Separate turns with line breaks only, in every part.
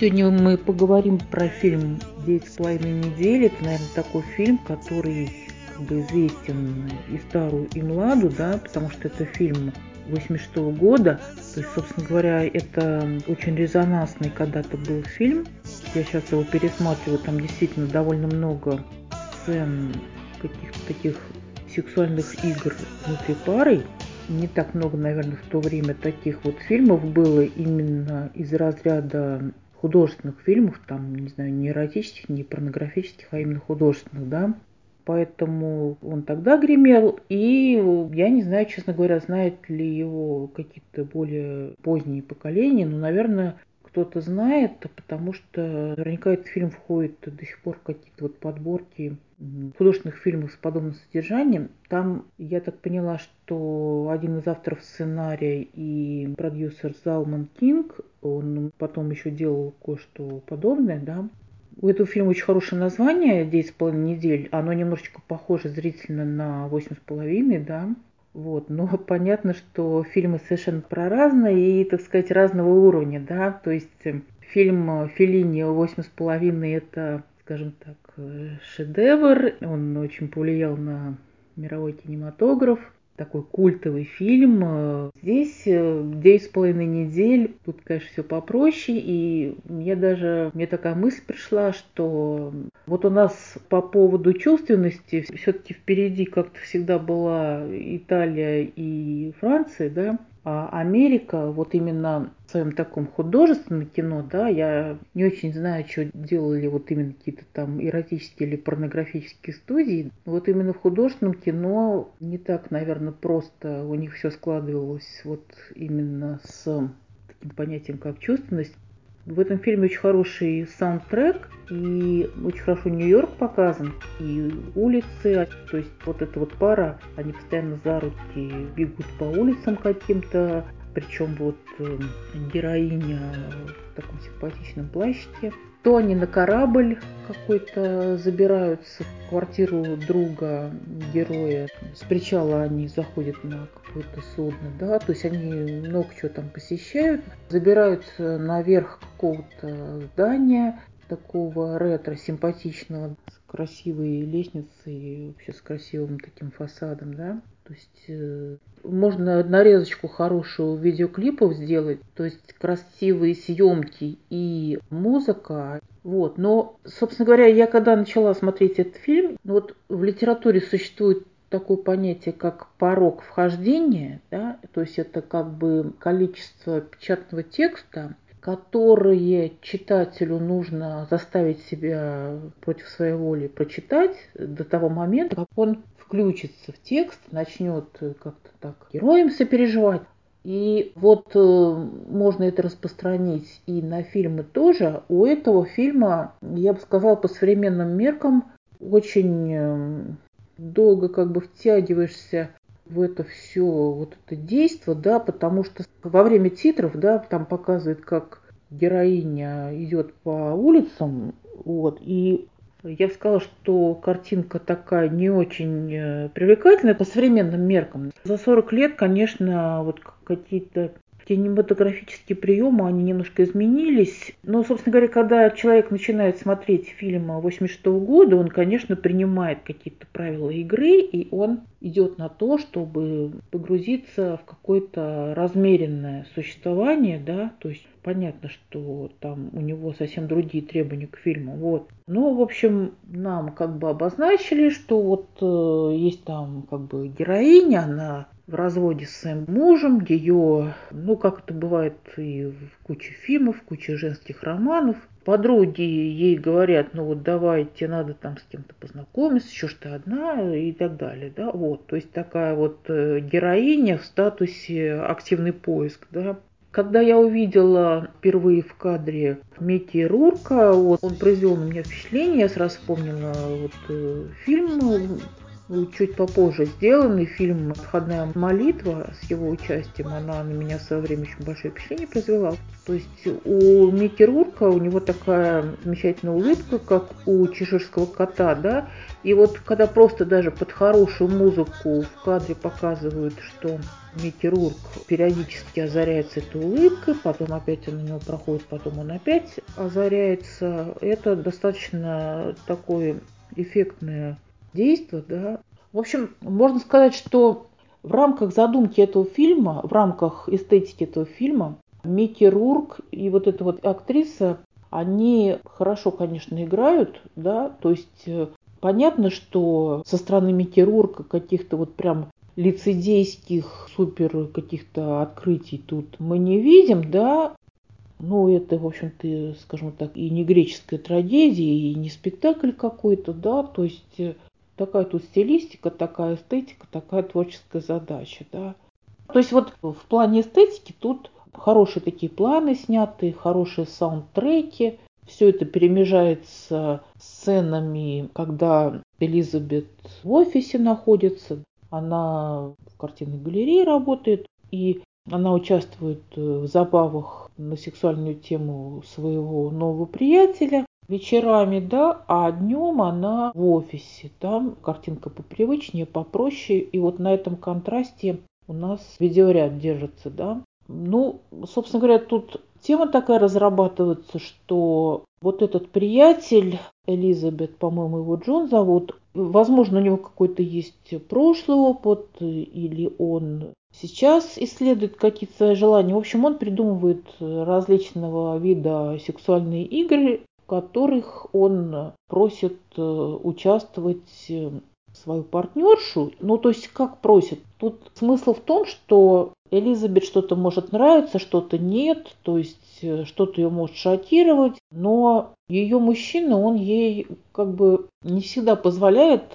Сегодня мы поговорим про фильм «Девять с половиной недель». Это, наверное, такой фильм, который как бы известен и старую, и младу, да, потому что это фильм 86 года. То есть, собственно говоря, это очень резонансный когда-то был фильм. Я сейчас его пересматриваю, там действительно довольно много сцен каких-то таких сексуальных игр внутри пары. Не так много, наверное, в то время таких вот фильмов было именно из разряда художественных фильмов, там, не знаю, не эротических, не порнографических, а именно художественных, да. Поэтому он тогда гремел, и я не знаю, честно говоря, знают ли его какие-то более поздние поколения, но, наверное, кто-то знает, потому что наверняка этот фильм входит до сих пор в какие-то вот подборки художественных фильмов с подобным содержанием. Там, я так поняла, что один из авторов сценария и продюсер Залман Кинг, он потом еще делал кое-что подобное, да, у этого фильма очень хорошее название «Девять с половиной недель». Оно немножечко похоже зрительно на «Восемь с половиной», да. Вот. Но понятно, что фильмы совершенно про разные и, так сказать, разного уровня, да. То есть э, фильм Феллини «Восемь с половиной» – это, скажем так, э, шедевр. Он очень повлиял на мировой кинематограф такой культовый фильм. Здесь э, девять с половиной недель, тут, конечно, все попроще, и мне даже, мне такая мысль пришла, что вот у нас по поводу чувственности все-таки впереди как-то всегда была Италия и Франция, да, Америка, вот именно в своем таком художественном кино, да, я не очень знаю, что делали вот именно какие-то там эротические или порнографические студии. Вот именно в художественном кино не так, наверное, просто у них все складывалось вот именно с таким понятием, как чувственность. В этом фильме очень хороший саундтрек, и очень хорошо Нью-Йорк показан, и улицы, то есть вот эта вот пара, они постоянно за руки бегут по улицам каким-то, причем вот э, героиня в таком симпатичном плащике то они на корабль какой-то забираются, в квартиру друга героя. С причала они заходят на какое-то судно, да, то есть они много чего там посещают, забираются наверх какого-то здания, такого ретро симпатичного, с красивой лестницей, вообще с красивым таким фасадом, да. То есть э, можно нарезочку хорошую видеоклипов сделать, то есть красивые съемки и музыка. Вот. Но, собственно говоря, я когда начала смотреть этот фильм, ну вот в литературе существует такое понятие, как порог вхождения, да, то есть это как бы количество печатного текста, которые читателю нужно заставить себя против своей воли прочитать до того момента, как он включится в текст, начнет как-то так героем сопереживать. И вот э, можно это распространить и на фильмы тоже. У этого фильма, я бы сказала, по современным меркам очень э, долго как бы втягиваешься в это все, вот это действо, да, потому что во время титров, да, там показывают, как героиня идет по улицам, вот, и я бы сказала, что картинка такая не очень э, привлекательная по современным меркам. За 40 лет, конечно, вот какие-то кинематографические приемы, они немножко изменились. Но, собственно говоря, когда человек начинает смотреть фильм 86 года, он, конечно, принимает какие-то правила игры, и он идет на то, чтобы погрузиться в какое-то размеренное существование, да, то есть понятно, что там у него совсем другие требования к фильму, вот. Но, в общем, нам как бы обозначили, что вот э, есть там как бы героиня, она в разводе с своим мужем, ее, ну, как это бывает и в куче фильмов, в куче женских романов, подруги ей говорят, ну вот давай, тебе надо там с кем-то познакомиться, еще что одна и так далее, да, вот, то есть такая вот э, героиня в статусе активный поиск, да. Когда я увидела впервые в кадре Микки Рурка, вот, он произвел на меня впечатление, я сразу вспомнила вот, э, фильм чуть попозже сделанный фильм «Отходная молитва» с его участием, она на меня в свое время очень большое впечатление произвела. То есть у Микки Рурка, у него такая замечательная улыбка, как у чеширского кота, да, И вот когда просто даже под хорошую музыку в кадре показывают, что Микки Рурк периодически озаряется этой улыбкой, потом опять он у него проходит, потом он опять озаряется, это достаточно такое эффектное действие, да. В общем, можно сказать, что в рамках задумки этого фильма, в рамках эстетики этого фильма, Микки Рурк и вот эта вот актриса, они хорошо, конечно, играют, да, то есть э, понятно, что со стороны Микки Рурка каких-то вот прям лицедейских супер каких-то открытий тут мы не видим, да, ну, это, в общем-то, скажем так, и не греческая трагедия, и не спектакль какой-то, да, то есть э, такая тут стилистика, такая эстетика, такая творческая задача, да. То есть вот в плане эстетики тут хорошие такие планы сняты, хорошие саундтреки, все это перемежается сценами, когда Элизабет в офисе находится, она в картинной галерее работает, и она участвует в забавах на сексуальную тему своего нового приятеля вечерами, да, а днем она в офисе. Там картинка попривычнее, попроще. И вот на этом контрасте у нас видеоряд держится, да. Ну, собственно говоря, тут тема такая разрабатывается, что вот этот приятель, Элизабет, по-моему, его Джон зовут, возможно, у него какой-то есть прошлый опыт, или он сейчас исследует какие-то свои желания. В общем, он придумывает различного вида сексуальные игры, которых он просит э, участвовать э, свою партнершу. Ну, то есть, как просит? Тут смысл в том, что Элизабет что-то может нравиться, что-то нет, то есть э, что-то ее может шокировать, но ее мужчина, он ей как бы не всегда позволяет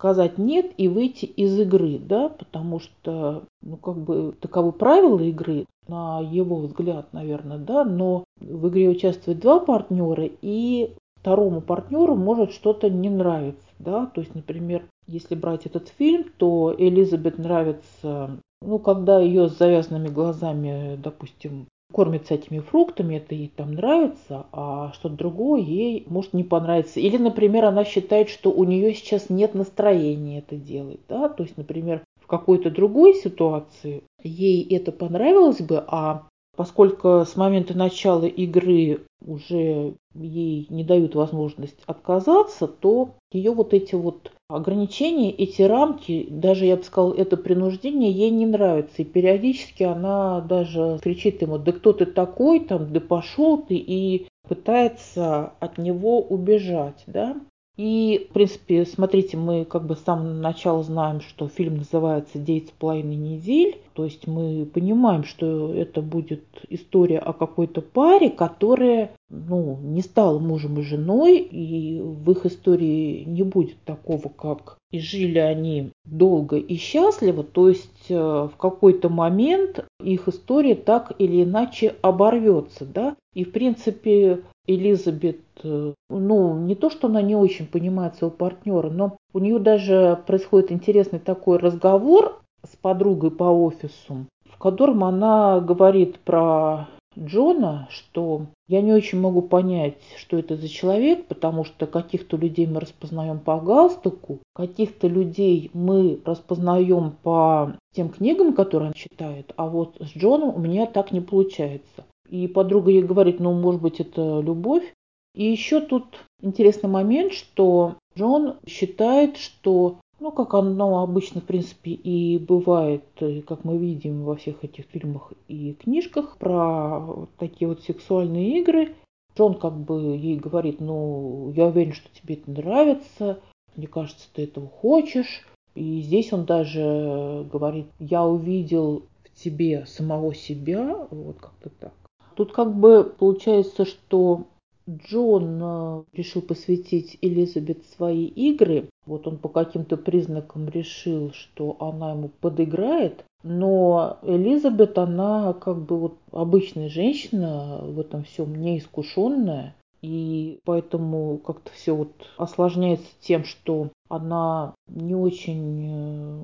сказать нет и выйти из игры, да, потому что, ну, как бы таковы правила игры, на его взгляд, наверное, да, но в игре участвуют два партнера, и второму партнеру может что-то не нравиться, да, то есть, например, если брать этот фильм, то Элизабет нравится, ну, когда ее с завязанными глазами, допустим, кормится этими фруктами, это ей там нравится, а что-то другое ей может не понравиться. Или, например, она считает, что у нее сейчас нет настроения это делать, да, то есть, например, какой-то другой ситуации ей это понравилось бы, а поскольку с момента начала игры уже ей не дают возможность отказаться, то ее вот эти вот ограничения, эти рамки, даже я бы сказала, это принуждение ей не нравится. И периодически она даже кричит ему, да кто ты такой, там, да пошел ты, и пытается от него убежать, да. И, в принципе, смотрите, мы как бы с самого начала знаем, что фильм называется «Девять с половиной недель». То есть мы понимаем, что это будет история о какой-то паре, которая ну, не стала мужем и женой, и в их истории не будет такого, как и жили они долго и счастливо, то есть э, в какой-то момент их история так или иначе оборвется, да, и в принципе Элизабет, э, ну, не то, что она не очень понимает своего партнера, но у нее даже происходит интересный такой разговор с подругой по офису, в котором она говорит про Джона, что я не очень могу понять, что это за человек, потому что каких-то людей мы распознаем по галстуку, каких-то людей мы распознаем по тем книгам, которые он читает, а вот с Джоном у меня так не получается. И подруга ей говорит, ну, может быть, это любовь. И еще тут интересный момент, что Джон считает, что ну, как оно обычно, в принципе, и бывает, э, как мы видим во всех этих фильмах и книжках про такие вот сексуальные игры. Джон как бы ей говорит, ну, я уверен, что тебе это нравится, мне кажется, ты этого хочешь. И здесь он даже говорит, я увидел в тебе самого себя, вот как-то так. Тут как бы получается, что Джон э, решил посвятить Элизабет свои игры. Вот он по каким-то признакам решил, что она ему подыграет. Но Элизабет, она как бы вот обычная женщина в этом всем неискушенная. И поэтому как-то все вот осложняется тем, что она не очень э,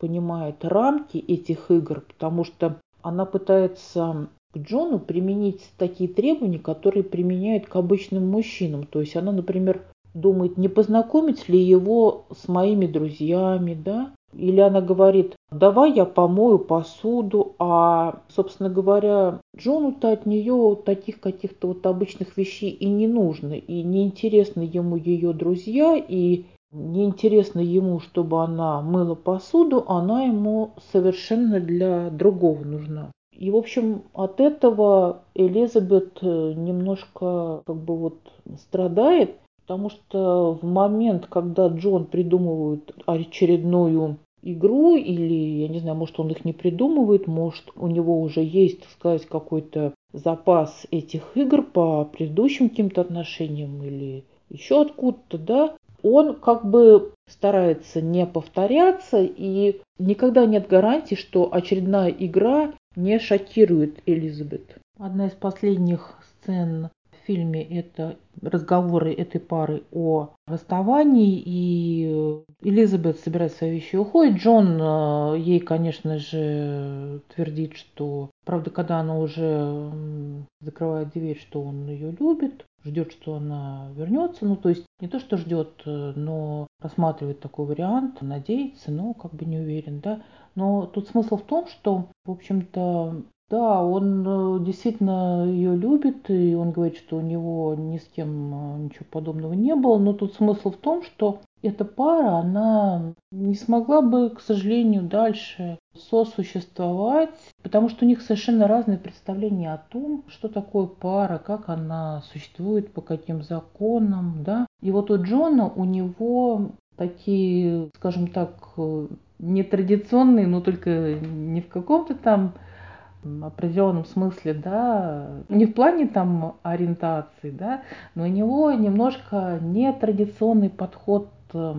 понимает рамки этих игр, потому что она пытается к Джону применить такие требования, которые применяют к обычным мужчинам. То есть она, например, думает, не познакомить ли его с моими друзьями, да, или она говорит, давай я помою посуду, а, собственно говоря, Джону-то от нее таких каких-то вот обычных вещей и не нужно, и неинтересны ему ее друзья, и неинтересно ему, чтобы она мыла посуду, она ему совершенно для другого нужна. И, в общем, от этого Элизабет э, немножко как бы вот страдает, потому что в момент, когда Джон придумывает очередную игру, или, я не знаю, может, он их не придумывает, может, у него уже есть, так сказать, какой-то запас этих игр по предыдущим каким-то отношениям или еще откуда-то, да, он как бы старается не повторяться, и никогда нет гарантии, что очередная игра не шокирует Элизабет. Одна из последних сцен в фильме – это разговоры этой пары о расставании, и Элизабет собирает свои вещи и уходит. Джон э, ей, конечно же, твердит, что, правда, когда она уже закрывает дверь, что он ее любит, ждет, что она вернется. Ну, то есть не то, что ждет, э, но рассматривает такой вариант, надеется, но как бы не уверен, да. Но тут смысл в том, что, в общем-то, да, он э, действительно ее любит, и он говорит, что у него ни с кем э, ничего подобного не было. Но тут смысл в том, что эта пара, она не смогла бы, к сожалению, дальше сосуществовать, потому что у них совершенно разные представления о том, что такое пара, как она существует, по каким законам, да. И вот у Джона, у него такие, скажем так, нетрадиционные, но только не в каком-то там определенном смысле, да, не в плане там ориентации, да, но у него немножко нетрадиционный подход э,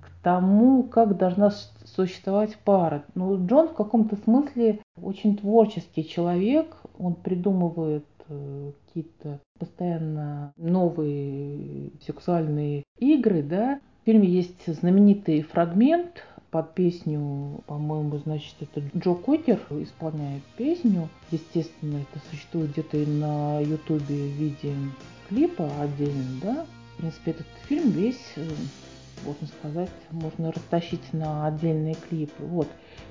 к тому, как должна существовать пара. Ну, Джон в каком-то смысле очень творческий человек, он придумывает э, какие-то постоянно новые сексуальные игры, да. В фильме есть знаменитый фрагмент под песню, по-моему, значит, это Джо Кокер исполняет песню. Естественно, это существует где-то и на ютубе в виде клипа отдельно, да. В принципе, этот фильм весь э, можно сказать, можно растащить на отдельные клипы. Вот.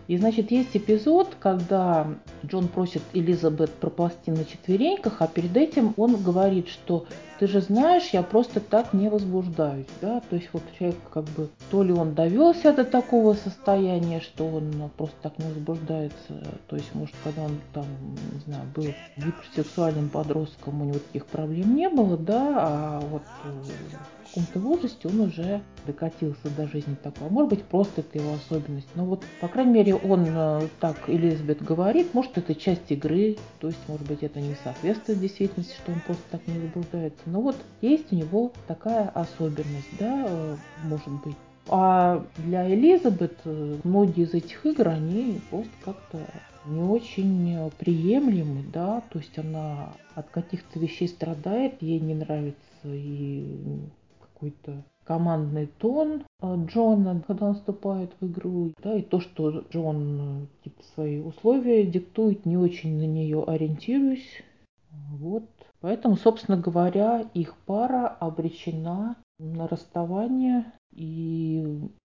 И, значит, есть эпизод, когда Джон просит Элизабет проползти на четвереньках, а перед этим он говорит, что ты же знаешь, я просто так не возбуждаюсь, да, то есть вот человек как бы, то ли он довелся до такого состояния, что он просто так не возбуждается, то есть, может, когда он там, не знаю, был гиперсексуальным подростком, у него таких проблем не было, да, а вот в каком-то возрасте он уже докатился до жизни такого. Может быть, просто это его особенность. Но вот, по крайней мере, он э, так Элизабет говорит, может, это часть игры, то есть, может быть, это не соответствует действительности, что он просто так не возбуждается. Но вот есть у него такая особенность, да, э, может быть. А для Элизабет э, многие из этих игр, они просто как-то не очень приемлемы, да, то есть она от каких-то вещей страдает, ей не нравится и какой-то командный тон э, Джона, когда он вступает в игру, да, и то, что Джон типа, свои условия диктует, не очень на нее ориентируюсь. Вот. Поэтому, собственно говоря, их пара обречена на расставание. И,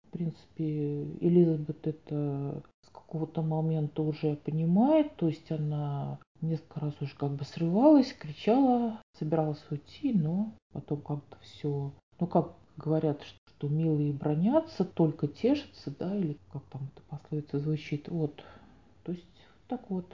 в принципе, Элизабет это с какого-то момента уже понимает. То есть она несколько раз уже как бы срывалась, кричала, собиралась уйти, но потом как-то все ну как говорят, что милые бронятся, только тешатся, да, или как там эта пословица звучит. Вот, то есть так вот.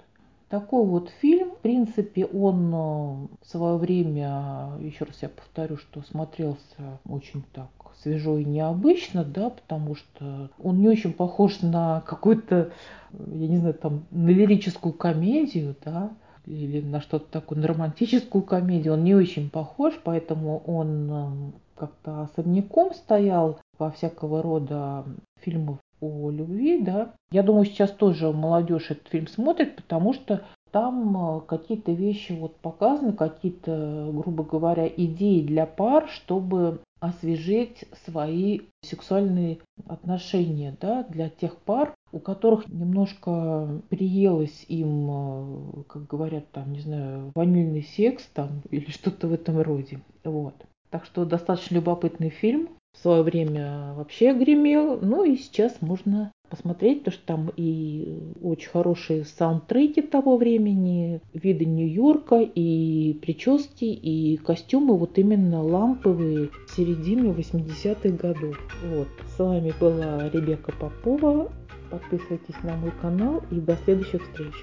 Такой вот фильм, в принципе, он э, в свое время, еще раз я повторю, что смотрелся очень так свежо и необычно, да, потому что он не очень похож на какую-то, я не знаю, там, на лирическую комедию, да, или на что-то такое, на романтическую комедию, он не очень похож, поэтому он э, как-то особняком стоял во всякого рода фильмов о любви, да. Я думаю, сейчас тоже молодежь этот фильм смотрит, потому что там э, какие-то вещи вот показаны, какие-то, грубо говоря, идеи для пар, чтобы освежить свои сексуальные отношения да, для тех пар, у которых немножко приелось им, э, как говорят там, не знаю, ванильный секс там или что-то в этом роде. Вот. Так что достаточно любопытный фильм. В свое время вообще гремел. Ну и сейчас можно посмотреть, то что там и очень хорошие саундтреки того времени, виды Нью-Йорка, и прически, и костюмы вот именно ламповые середины 80-х годов. Вот. С вами была Ребекка Попова. Подписывайтесь на мой канал и до следующих встреч.